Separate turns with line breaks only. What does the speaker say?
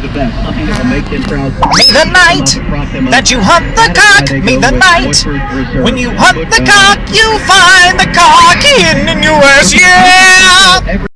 the
May the night that you hunt the cock, may the night when you hunt the cock, you find the cock in your ass, yeah!